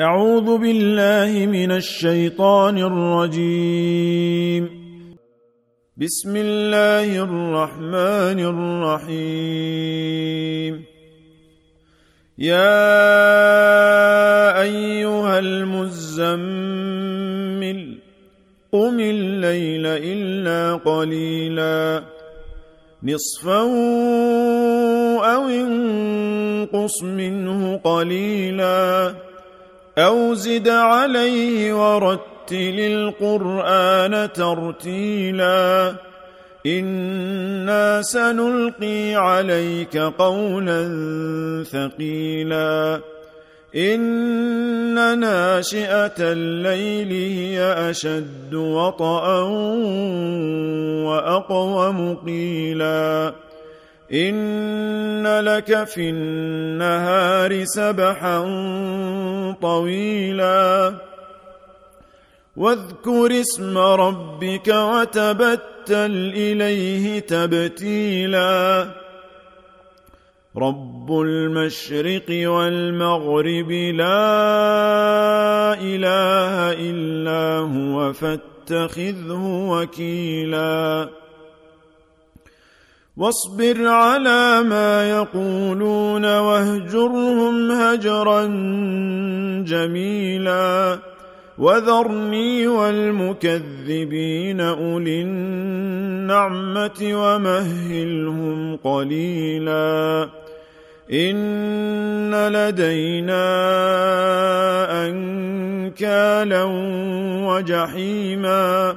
أعوذ بالله من الشيطان الرجيم. بسم الله الرحمن الرحيم. يا أيها المزمل قم الليل إلا قليلا. نصفه أو انقص منه قليلاً. أو زد عليه ورتل القرآن ترتيلا إنا سنلقي عليك قولا ثقيلا إن ناشئة الليل هي أشد وطأ وأقوم قيلا إن لك في النهار سبحا طويلا. واذكر اسم ربك وتبتل إليه تبتيلا. رب المشرق والمغرب لا إله إلا هو فاتخذه وكيلاً. واصبر على ما يقولون واهجرهم هجرا جميلا وذرني والمكذبين أولي النعمة ومهلهم قليلا إن لدينا أنكالا وجحيما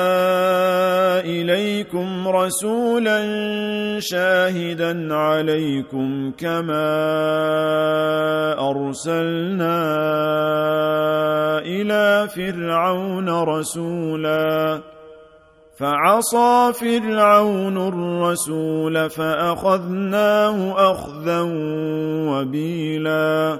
إليكم رسولا شاهدا عليكم كما أرسلنا إلى فرعون رسولا. فعصى فرعون الرسول فأخذناه أخذا وبيلا.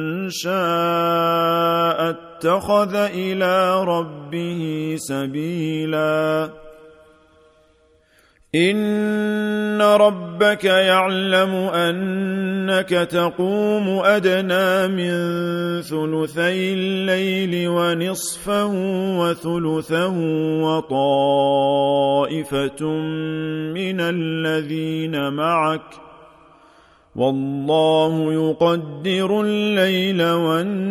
شاء اتخذ إلى ربه سبيلا. إن ربك يعلم أنك تقوم أدنى من ثلثي الليل ونصفه وثلثه وطائفة من الذين معك والله يقدر الليل والنهار.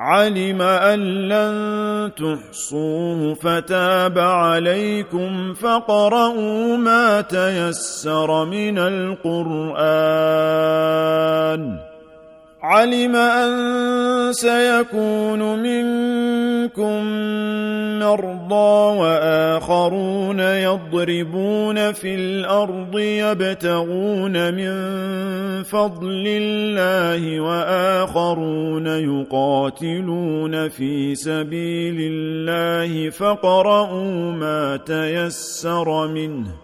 علم أن لن تحصوه فتاب عليكم فقرؤوا ما تيسر من القرآن. علم أن سيكون منكم مرضى وآخرون يضربون في الأرض يبتغون من فضل الله وآخرون يقاتلون في سبيل الله فقرؤوا ما تيسر منه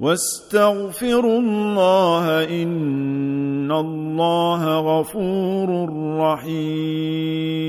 واستغفروا الله إن الله غفور رحيم.